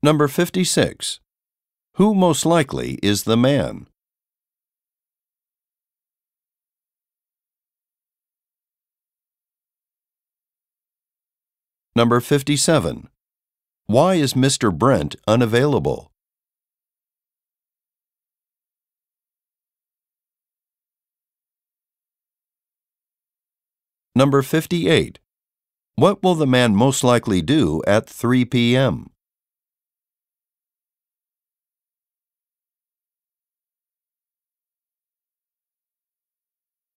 Number 56. Who most likely is the man? Number 57. Why is Mr. Brent unavailable? Number 58. What will the man most likely do at 3 p.m.?